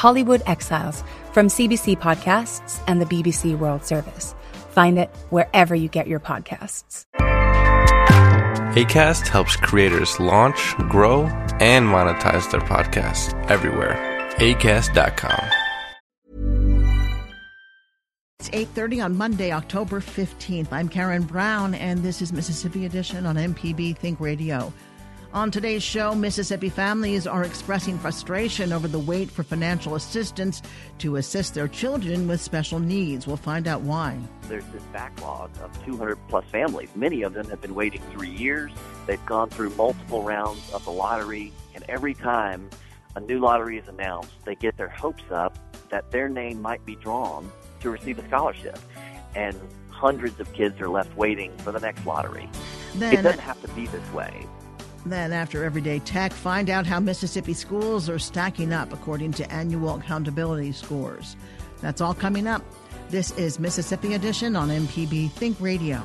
Hollywood Exiles from CBC Podcasts and the BBC World Service. Find it wherever you get your podcasts. ACAST helps creators launch, grow, and monetize their podcasts everywhere. ACAST.com. It's 8:30 on Monday, October 15th. I'm Karen Brown and this is Mississippi Edition on MPB Think Radio. On today's show, Mississippi families are expressing frustration over the wait for financial assistance to assist their children with special needs. We'll find out why. There's this backlog of 200 plus families. Many of them have been waiting three years. They've gone through multiple rounds of the lottery, and every time a new lottery is announced, they get their hopes up that their name might be drawn to receive a scholarship. And hundreds of kids are left waiting for the next lottery. Then, it doesn't have to be this way. Then, after Everyday Tech, find out how Mississippi schools are stacking up according to annual accountability scores. That's all coming up. This is Mississippi Edition on MPB Think Radio.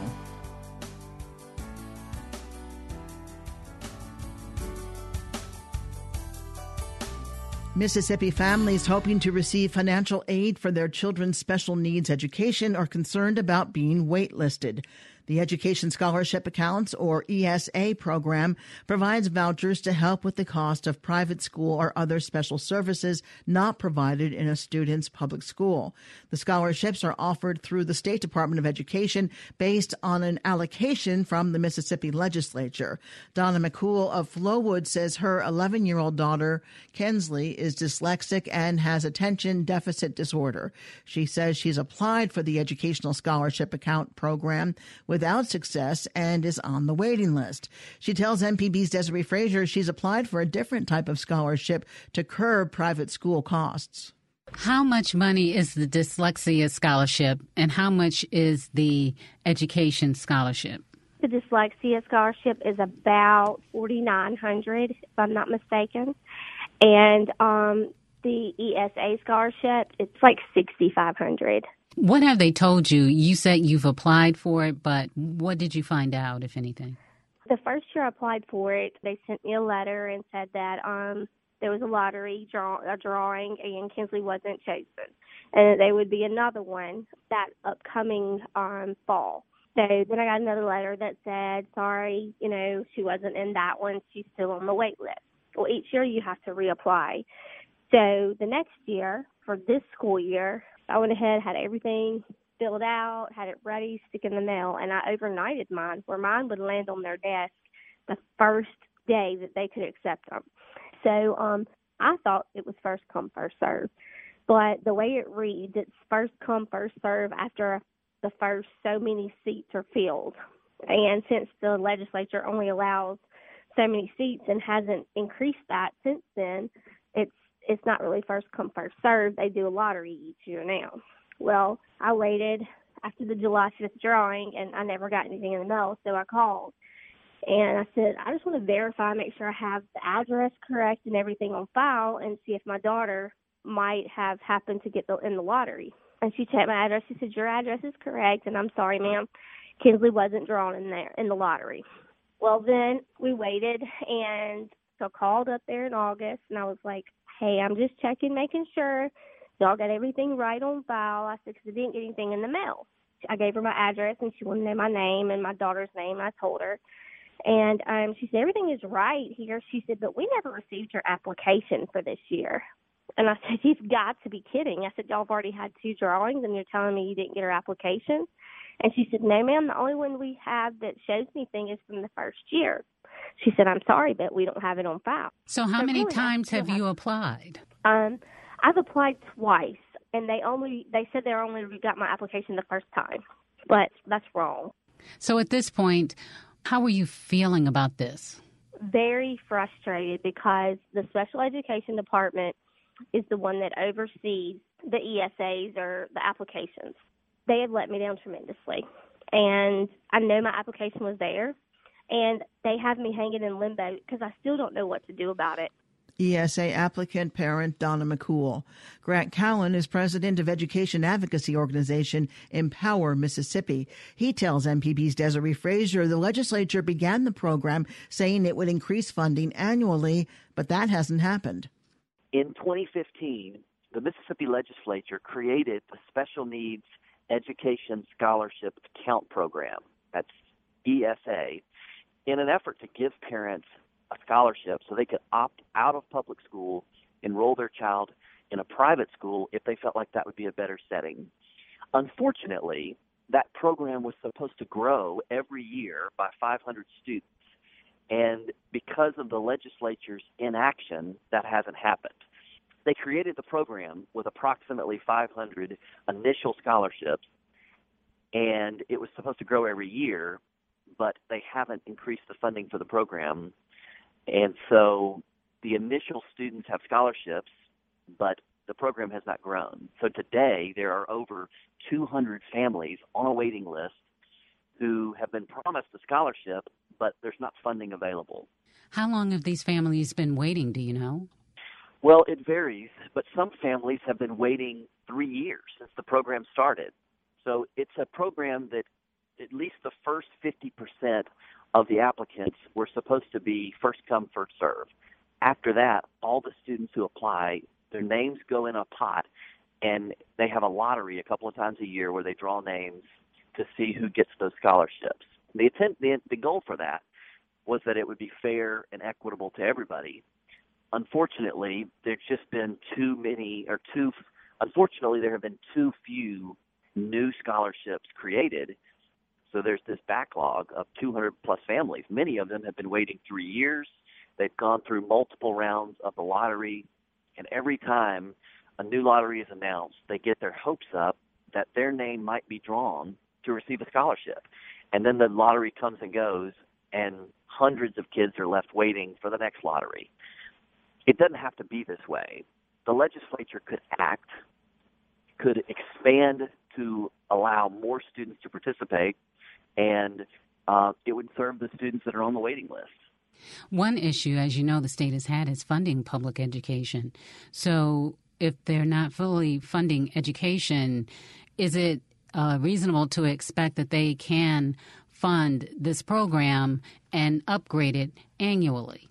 Mississippi families hoping to receive financial aid for their children's special needs education are concerned about being waitlisted. The Education Scholarship Accounts, or ESA program, provides vouchers to help with the cost of private school or other special services not provided in a student's public school. The scholarships are offered through the State Department of Education based on an allocation from the Mississippi legislature. Donna McCool of Flowood says her 11 year old daughter, Kensley, is dyslexic and has attention deficit disorder. She says she's applied for the Educational Scholarship Account program without success and is on the waiting list. She tells MPB's Desiree Frazier she's applied for a different type of scholarship to curb private school costs. How much money is the dyslexia scholarship and how much is the education scholarship? The dyslexia scholarship is about 4900 if I'm not mistaken. And um, the ESA scholarship, it's like 6500 what have they told you? You said you've applied for it, but what did you find out, if anything? The first year I applied for it, they sent me a letter and said that um there was a lottery draw a drawing and Kinsley wasn't chosen. And there would be another one that upcoming um fall. So then I got another letter that said, Sorry, you know, she wasn't in that one, she's still on the wait list. Well each year you have to reapply. So the next year, for this school year, I went ahead, had everything filled out, had it ready, stick in the mail, and I overnighted mine, where mine would land on their desk the first day that they could accept them. So um, I thought it was first come, first serve. But the way it reads, it's first come, first serve after the first so many seats are filled. And since the legislature only allows so many seats and hasn't increased that since then, it's it's not really first come first serve. They do a lottery each year now. Well, I waited after the July 5th drawing and I never got anything in the mail, so I called. And I said, I just want to verify, make sure I have the address correct and everything on file and see if my daughter might have happened to get the, in the lottery. And she checked my address. She said, Your address is correct. And I'm sorry, ma'am. Kinsley wasn't drawn in there in the lottery. Well, then we waited and so called up there in August and I was like, hey, I'm just checking, making sure y'all got everything right on file. I said, because I didn't get anything in the mail. I gave her my address and she wanted to know my name and my daughter's name. I told her. And um, she said, everything is right here. She said, but we never received your application for this year. And I said, you've got to be kidding. I said, y'all have already had two drawings and you're telling me you didn't get her application? And she said, no, ma'am, the only one we have that shows anything is from the first year. She said, I'm sorry, but we don't have it on file. So, how so many really, times have you applied? Um, I've applied twice, and they only they said they only got my application the first time, but that's wrong. So, at this point, how are you feeling about this? Very frustrated because the special education department is the one that oversees the ESAs or the applications. They have let me down tremendously. And I know my application was there, and they have me hanging in limbo because I still don't know what to do about it. ESA applicant parent Donna McCool. Grant Callen is president of education advocacy organization Empower Mississippi. He tells MPB's Desiree Frazier the legislature began the program saying it would increase funding annually, but that hasn't happened. In 2015, the Mississippi legislature created the Special Needs Education Scholarship Account Program. That's ESA in an effort to give parents a scholarship so they could opt out of public school, enroll their child in a private school if they felt like that would be a better setting. Unfortunately, that program was supposed to grow every year by 500 students. And because of the legislature's inaction, that hasn't happened. They created the program with approximately 500 initial scholarships, and it was supposed to grow every year, but they haven't increased the funding for the program and so the initial students have scholarships, but the program has not grown. So today there are over 200 families on a waiting list who have been promised a scholarship, but there's not funding available. How long have these families been waiting, do you know? Well, it varies, but some families have been waiting three years since the program started. So it's a program that at least the first 50% of the applicants were supposed to be first come, first serve. After that, all the students who apply, their names go in a pot, and they have a lottery a couple of times a year where they draw names to see who gets those scholarships. The intent, the, the goal for that was that it would be fair and equitable to everybody. Unfortunately, there's just been too many, or too, unfortunately, there have been too few new scholarships created so there's this backlog of 200 plus families. Many of them have been waiting three years. They've gone through multiple rounds of the lottery, and every time a new lottery is announced, they get their hopes up that their name might be drawn to receive a scholarship. And then the lottery comes and goes, and hundreds of kids are left waiting for the next lottery. It doesn't have to be this way. The legislature could act, could expand to allow more students to participate, and uh, it would serve the students that are on the waiting list. One issue, as you know, the state has had is funding public education. So, if they're not fully funding education, is it uh, reasonable to expect that they can fund this program and upgrade it annually?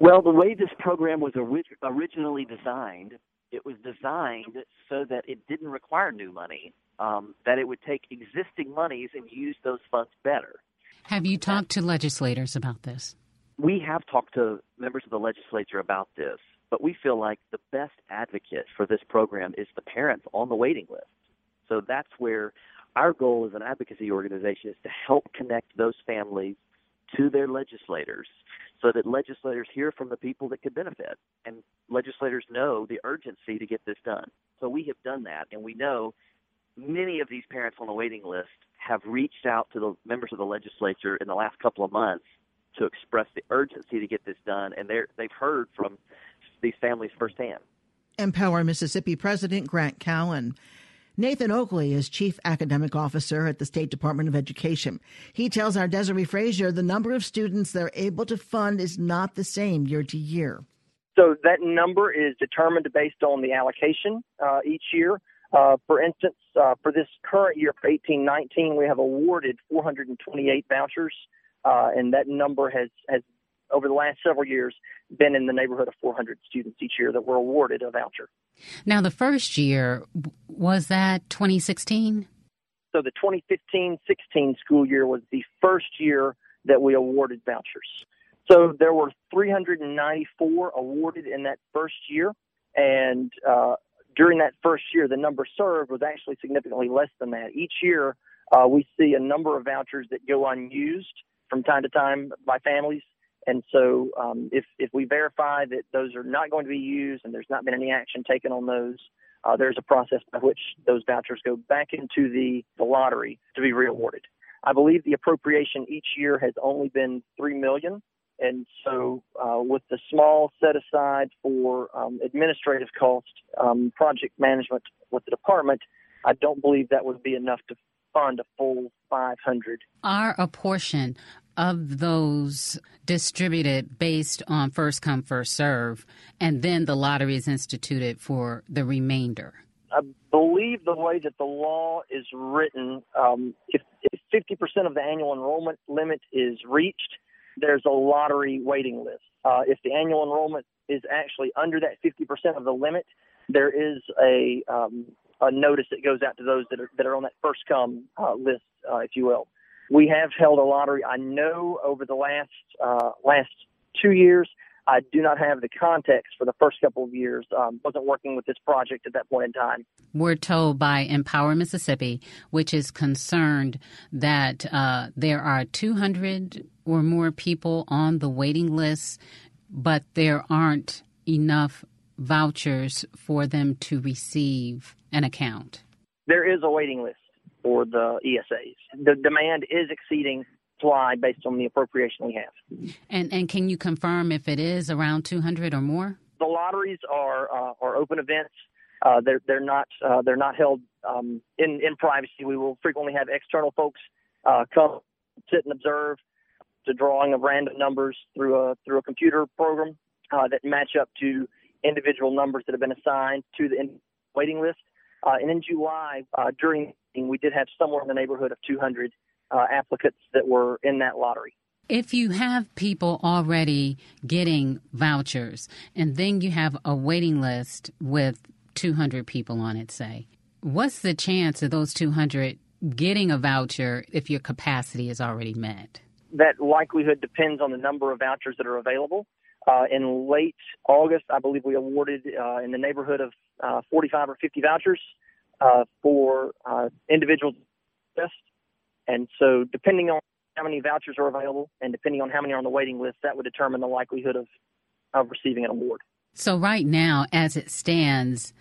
Well, the way this program was orig- originally designed, it was designed so that it didn't require new money um, that it would take existing monies and use those funds better. Have you talked to legislators about this? We have talked to members of the legislature about this, but we feel like the best advocate for this program is the parents on the waiting list. So that's where our goal as an advocacy organization is to help connect those families to their legislators so that legislators hear from the people that could benefit and legislators know the urgency to get this done. So we have done that and we know many of these parents on the waiting list have reached out to the members of the legislature in the last couple of months to express the urgency to get this done, and they've heard from these families firsthand. Empower Mississippi President Grant Callen. Nathan Oakley is Chief Academic Officer at the State Department of Education. He tells our Desiree Frazier the number of students they're able to fund is not the same year to year. So that number is determined based on the allocation uh, each year. Uh, for instance, uh, for this current year, for 1819, we have awarded 428 vouchers, uh, and that number has, has, over the last several years, been in the neighborhood of 400 students each year that were awarded a voucher. Now, the first year, was that 2016? So the 2015 16 school year was the first year that we awarded vouchers. So there were 394 awarded in that first year, and uh, during that first year, the number served was actually significantly less than that. Each year, uh, we see a number of vouchers that go unused from time to time by families. And so, um, if if we verify that those are not going to be used and there's not been any action taken on those, uh, there's a process by which those vouchers go back into the, the lottery to be reawarded. I believe the appropriation each year has only been three million And so, uh, with the small set aside for um, administrative cost, um, project management with the department, I don't believe that would be enough to fund a full 500. Are a portion of those distributed based on first come, first serve, and then the lottery is instituted for the remainder? I believe the way that the law is written, um, if, if 50% of the annual enrollment limit is reached, there's a lottery waiting list. Uh, if the annual enrollment is actually under that 50% of the limit, there is a um, a notice that goes out to those that are that are on that first come uh, list, uh, if you will. We have held a lottery. I know over the last uh, last two years, I do not have the context for the first couple of years. Um, wasn't working with this project at that point in time. We're told by Empower Mississippi, which is concerned that uh, there are 200 or more people on the waiting list, but there aren't enough vouchers for them to receive an account. There is a waiting list for the ESAs. The demand is exceeding supply based on the appropriation we have. And and can you confirm if it is around 200 or more? The lotteries are uh, are open events. Uh, they're they're not uh, they're not held um, in in privacy. We will frequently have external folks uh, come sit and observe the drawing of random numbers through a through a computer program uh, that match up to individual numbers that have been assigned to the waiting list. Uh, and in July, uh, during we did have somewhere in the neighborhood of 200 uh, applicants that were in that lottery. If you have people already getting vouchers and then you have a waiting list with 200 people on it, say, what's the chance of those 200 getting a voucher if your capacity is already met? That likelihood depends on the number of vouchers that are available. Uh, in late August, I believe we awarded uh, in the neighborhood of uh, 45 or 50 vouchers uh, for uh, individuals. And so, depending on how many vouchers are available and depending on how many are on the waiting list, that would determine the likelihood of, of receiving an award. So, right now, as it stands,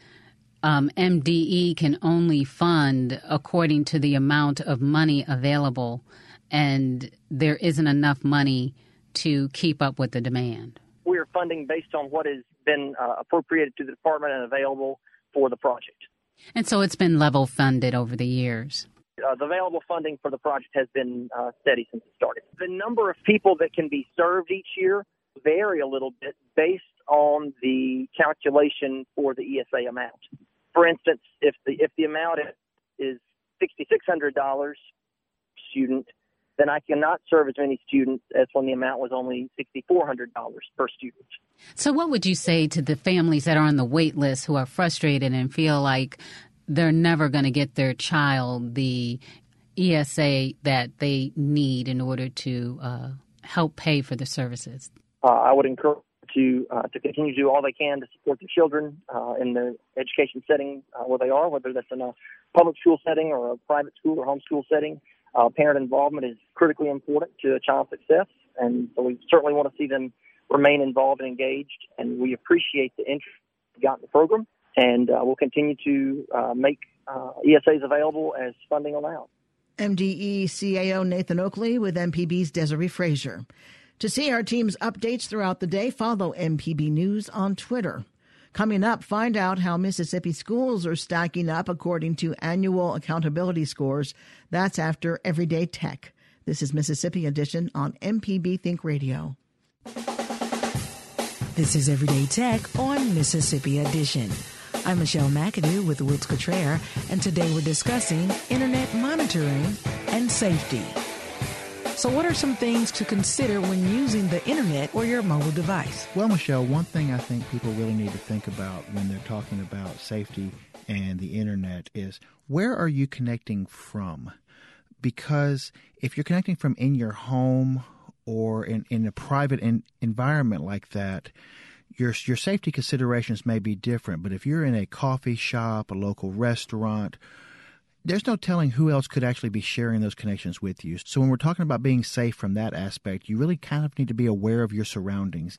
um, MDE can only fund according to the amount of money available, and there isn't enough money to keep up with the demand we are funding based on what has been uh, appropriated to the department and available for the project. And so it's been level funded over the years. Uh, the available funding for the project has been uh, steady since it started. The number of people that can be served each year vary a little bit based on the calculation for the ESA amount. For instance, if the if the amount is sixty six hundred dollars student, then I cannot serve as many students as when the amount was only $6,400 per student. So, what would you say to the families that are on the wait list who are frustrated and feel like they're never going to get their child the ESA that they need in order to uh, help pay for the services? Uh, I would encourage to uh, to continue to do all they can to support their children uh, in the education setting uh, where they are, whether that's in a public school setting or a private school or homeschool setting. Uh, parent involvement is critically important to a child's success, and so we certainly want to see them remain involved and engaged. And we appreciate the interest we got in the program, and uh, we'll continue to uh, make uh, ESAs available as funding allows. MDE CAO Nathan Oakley with MPB's Desiree Frazier. To see our team's updates throughout the day, follow MPB News on Twitter. Coming up, find out how Mississippi schools are stacking up according to annual accountability scores. That's after Everyday Tech. This is Mississippi Edition on MPB Think Radio. This is Everyday Tech on Mississippi Edition. I'm Michelle McAdoo with Woods Cottrell, and today we're discussing internet monitoring and safety. So, what are some things to consider when using the internet or your mobile device? Well, Michelle, one thing I think people really need to think about when they're talking about safety and the internet is where are you connecting from? Because if you're connecting from in your home or in, in a private in, environment like that, your your safety considerations may be different. But if you're in a coffee shop, a local restaurant, there's no telling who else could actually be sharing those connections with you. So when we're talking about being safe from that aspect, you really kind of need to be aware of your surroundings.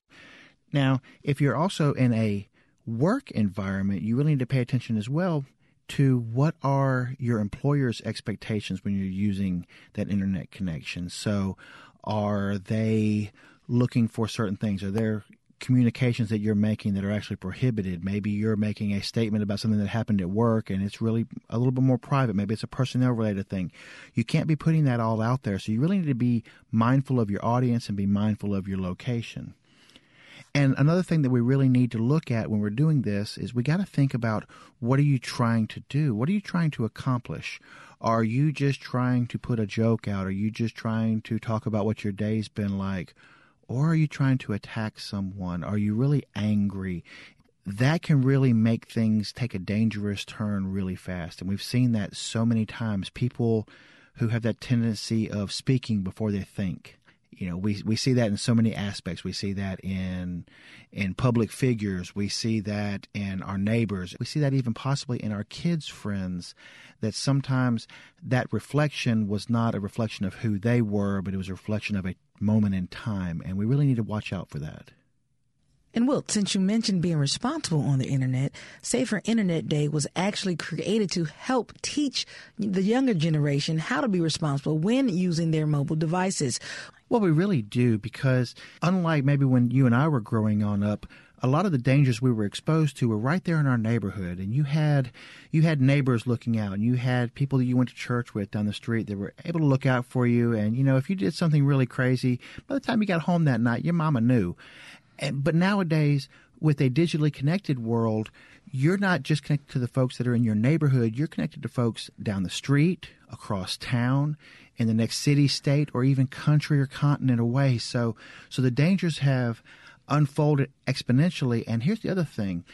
Now, if you're also in a work environment, you really need to pay attention as well to what are your employer's expectations when you're using that internet connection. So, are they looking for certain things? Are there communications that you're making that are actually prohibited? Maybe you're making a statement about something that happened at work and it's really a little bit more private. Maybe it's a personnel related thing. You can't be putting that all out there. So you really need to be mindful of your audience and be mindful of your location. And another thing that we really need to look at when we're doing this is we got to think about what are you trying to do? What are you trying to accomplish? Are you just trying to put a joke out? Are you just trying to talk about what your day's been like? Or are you trying to attack someone? Are you really angry? That can really make things take a dangerous turn really fast. And we've seen that so many times. People who have that tendency of speaking before they think you know we we see that in so many aspects. We see that in in public figures. We see that in our neighbors. We see that even possibly in our kids friends that sometimes that reflection was not a reflection of who they were but it was a reflection of a moment in time. And we really need to watch out for that and Wilt, since you mentioned being responsible on the internet, Safer Internet Day was actually created to help teach the younger generation how to be responsible when using their mobile devices. Well, we really do because unlike maybe when you and I were growing on up, a lot of the dangers we were exposed to were right there in our neighborhood. And you had you had neighbors looking out. And you had people that you went to church with down the street that were able to look out for you. And you know if you did something really crazy by the time you got home that night your mama knew but nowadays with a digitally connected world you're not just connected to the folks that are in your neighborhood you're connected to folks down the street across town in the next city, state, or even country or continent away. So, so the dangers have unfolded exponentially. And here's the other thing: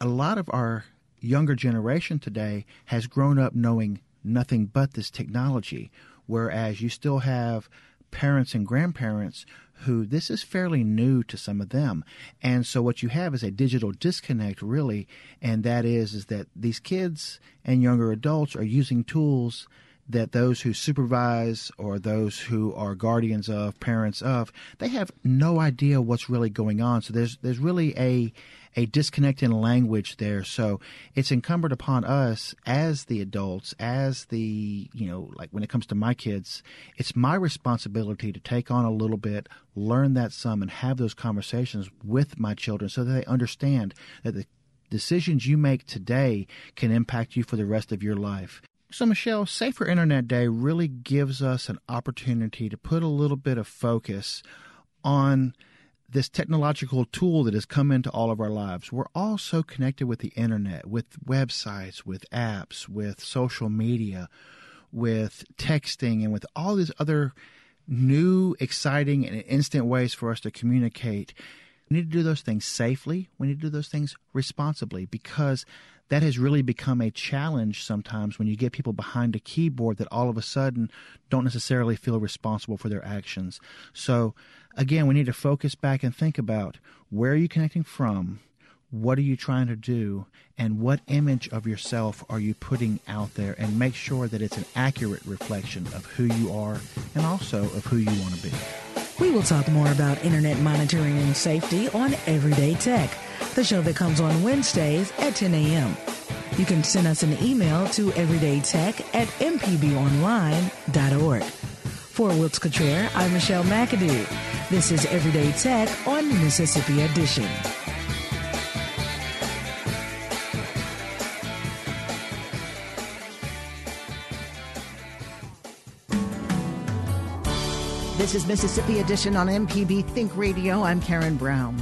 a lot of our younger generation today has grown up knowing nothing but this technology, whereas you still have parents and grandparents who this is fairly new to some of them. And so what you have is a digital disconnect really, and that is is that these kids and younger adults are using tools that those who supervise or those who are guardians of, parents of, they have no idea what's really going on. So there's there's really a a disconnect in language there. So it's incumbent upon us as the adults, as the, you know, like when it comes to my kids, it's my responsibility to take on a little bit, learn that some, and have those conversations with my children so that they understand that the decisions you make today can impact you for the rest of your life. So, Michelle, Safer Internet Day really gives us an opportunity to put a little bit of focus on this technological tool that has come into all of our lives. We're all so connected with the internet, with websites, with apps, with social media, with texting, and with all these other new, exciting, and instant ways for us to communicate. We need to do those things safely. We need to do those things responsibly because that has really become a challenge sometimes when you get people behind a keyboard that all of a sudden don't necessarily feel responsible for their actions. So, again, we need to focus back and think about where are you connecting from? What are you trying to do? And what image of yourself are you putting out there? And make sure that it's an accurate reflection of who you are and also of who you want to be. We will talk more about internet monitoring and safety on Everyday Tech the show that comes on Wednesdays at 10 a.m. You can send us an email to everydaytech at mpbonline.org. For Wilts Cottrell, I'm Michelle McAdoo. This is Everyday Tech on Mississippi Edition. This is Mississippi Edition on MPB Think Radio. I'm Karen Brown.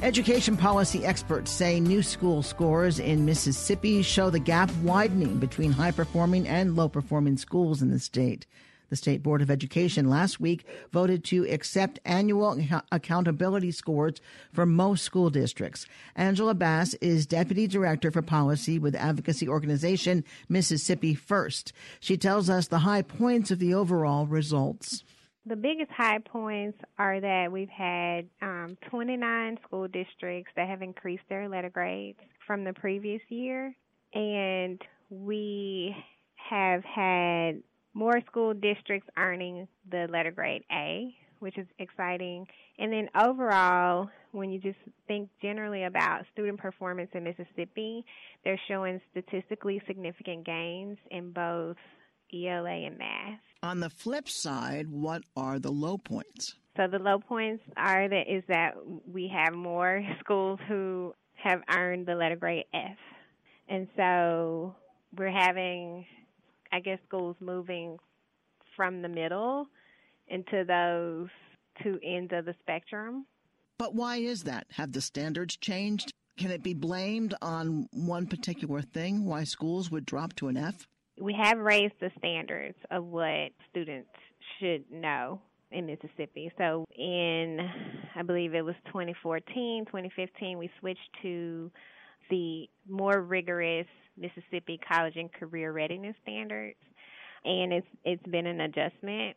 Education policy experts say new school scores in Mississippi show the gap widening between high performing and low performing schools in the state. The State Board of Education last week voted to accept annual accountability scores for most school districts. Angela Bass is Deputy Director for Policy with advocacy organization Mississippi First. She tells us the high points of the overall results. The biggest high points are that we've had um, 29 school districts that have increased their letter grades from the previous year, and we have had more school districts earning the letter grade A, which is exciting. And then overall, when you just think generally about student performance in Mississippi, they're showing statistically significant gains in both ELA, and math. On the flip side, what are the low points? So the low points are that is that we have more schools who have earned the letter grade F. And so we're having I guess schools moving from the middle into those two ends of the spectrum. But why is that? Have the standards changed? Can it be blamed on one particular thing why schools would drop to an F? We have raised the standards of what students should know in Mississippi. So in, I believe it was 2014, 2015, we switched to the more rigorous Mississippi College and Career Readiness Standards. And it's it's been an adjustment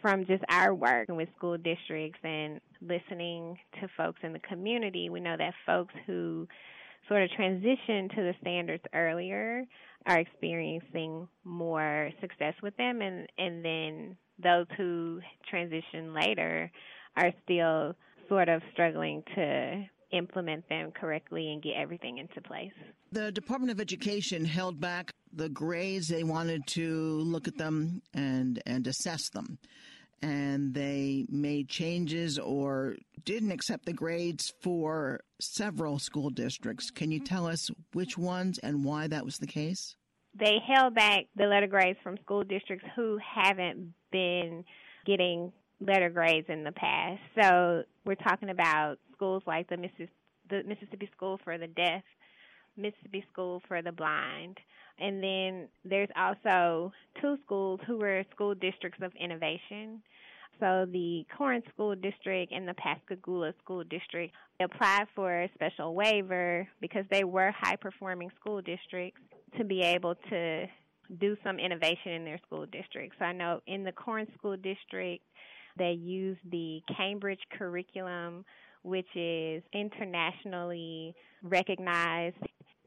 from just our work with school districts and listening to folks in the community. We know that folks who sort of transition to the standards earlier are experiencing more success with them and and then those who transition later are still sort of struggling to implement them correctly and get everything into place. The Department of Education held back the grades. They wanted to look at them and, and assess them. And they made changes or didn't accept the grades for several school districts. Can you tell us which ones and why that was the case? They held back the letter grades from school districts who haven't been getting letter grades in the past. So we're talking about schools like the Mississippi, School for the Deaf, Mississippi School for the Blind, and then there's also two schools who were school districts of innovation. So the Corinth School District and the Pascagoula School District applied for a special waiver because they were high performing school districts to be able to do some innovation in their school districts. So I know in the Corinth School District, they use the Cambridge curriculum, which is internationally recognized.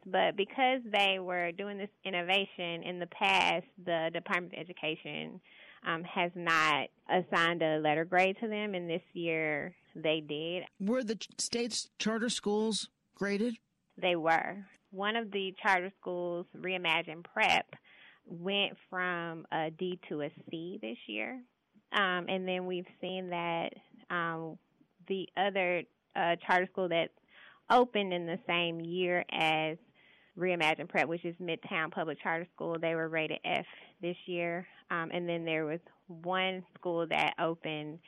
But because they were doing this innovation in the past, the Department of Education um, has not assigned a letter grade to them, and this year they did. Were the state's charter schools graded? They were. One of the charter schools, Reimagine Prep, went from a D to a C this year. Um, and then we've seen that um, the other uh, charter school that opened in the same year as Reimagine Prep, which is Midtown Public Charter School, they were rated F this year. Um, and then there was one school that opened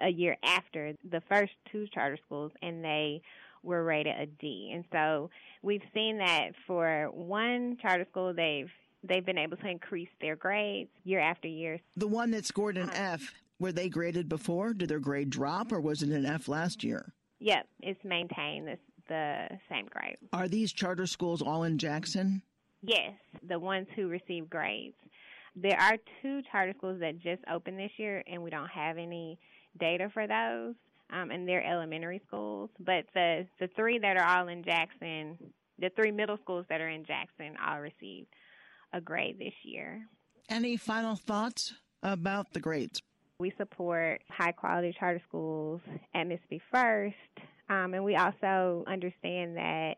a year after the first two charter schools, and they were rated a D. And so we've seen that for one charter school, they've they've been able to increase their grades year after year. The one that scored an F, were they graded before? Did their grade drop, or was it an F last year? Yep, it's maintained the, the same grade. Are these charter schools all in Jackson? Yes, the ones who receive grades. There are two charter schools that just opened this year, and we don't have any data for those, um, and they're elementary schools. But the the three that are all in Jackson, the three middle schools that are in Jackson, all received a grade this year. Any final thoughts about the grades? We support high quality charter schools at Mississippi First, um, and we also understand that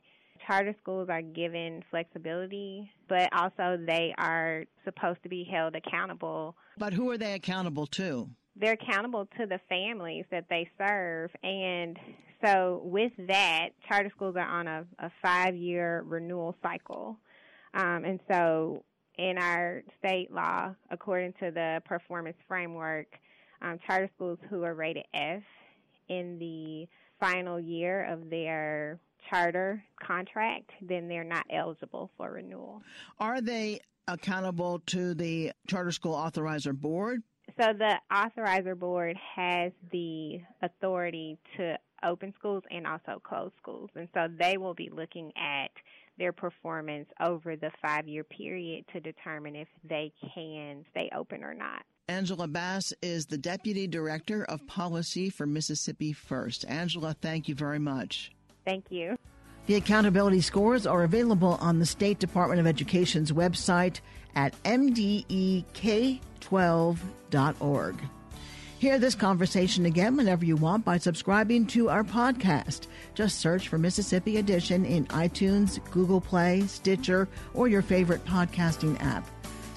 charter schools are given flexibility, but also they are supposed to be held accountable. But who are they accountable to? They're accountable to the families that they serve. And so, with that, charter schools are on a, a five year renewal cycle. Um, and so, in our state law, according to the performance framework, um, charter schools who are rated F in the final year of their charter contract, then they're not eligible for renewal. Are they accountable to the Charter School Authorizer Board? So the Authorizer Board has the authority to open schools and also close schools. And so they will be looking at their performance over the five year period to determine if they can stay open or not. Angela Bass is the Deputy Director of Policy for Mississippi First. Angela, thank you very much. Thank you. The accountability scores are available on the State Department of Education's website at mdek12.org. Hear this conversation again whenever you want by subscribing to our podcast. Just search for Mississippi Edition in iTunes, Google Play, Stitcher, or your favorite podcasting app.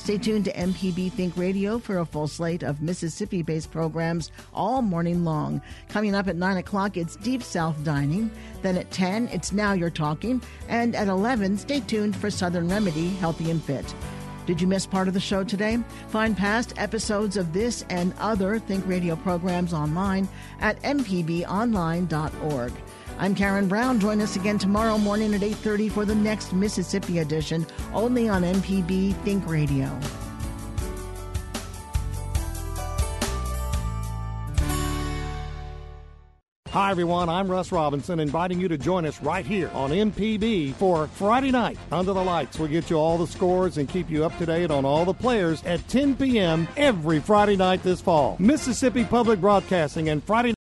Stay tuned to MPB Think Radio for a full slate of Mississippi based programs all morning long. Coming up at 9 o'clock, it's Deep South Dining. Then at 10, it's Now You're Talking. And at 11, stay tuned for Southern Remedy Healthy and Fit. Did you miss part of the show today? Find past episodes of this and other Think Radio programs online at mpbonline.org. I'm Karen Brown. Join us again tomorrow morning at 8:30 for the next Mississippi edition, only on MPB Think Radio. Hi, everyone. I'm Russ Robinson, inviting you to join us right here on MPB for Friday night Under the Lights. We'll get you all the scores and keep you up to date on all the players at 10 p.m. every Friday night this fall. Mississippi Public Broadcasting and Friday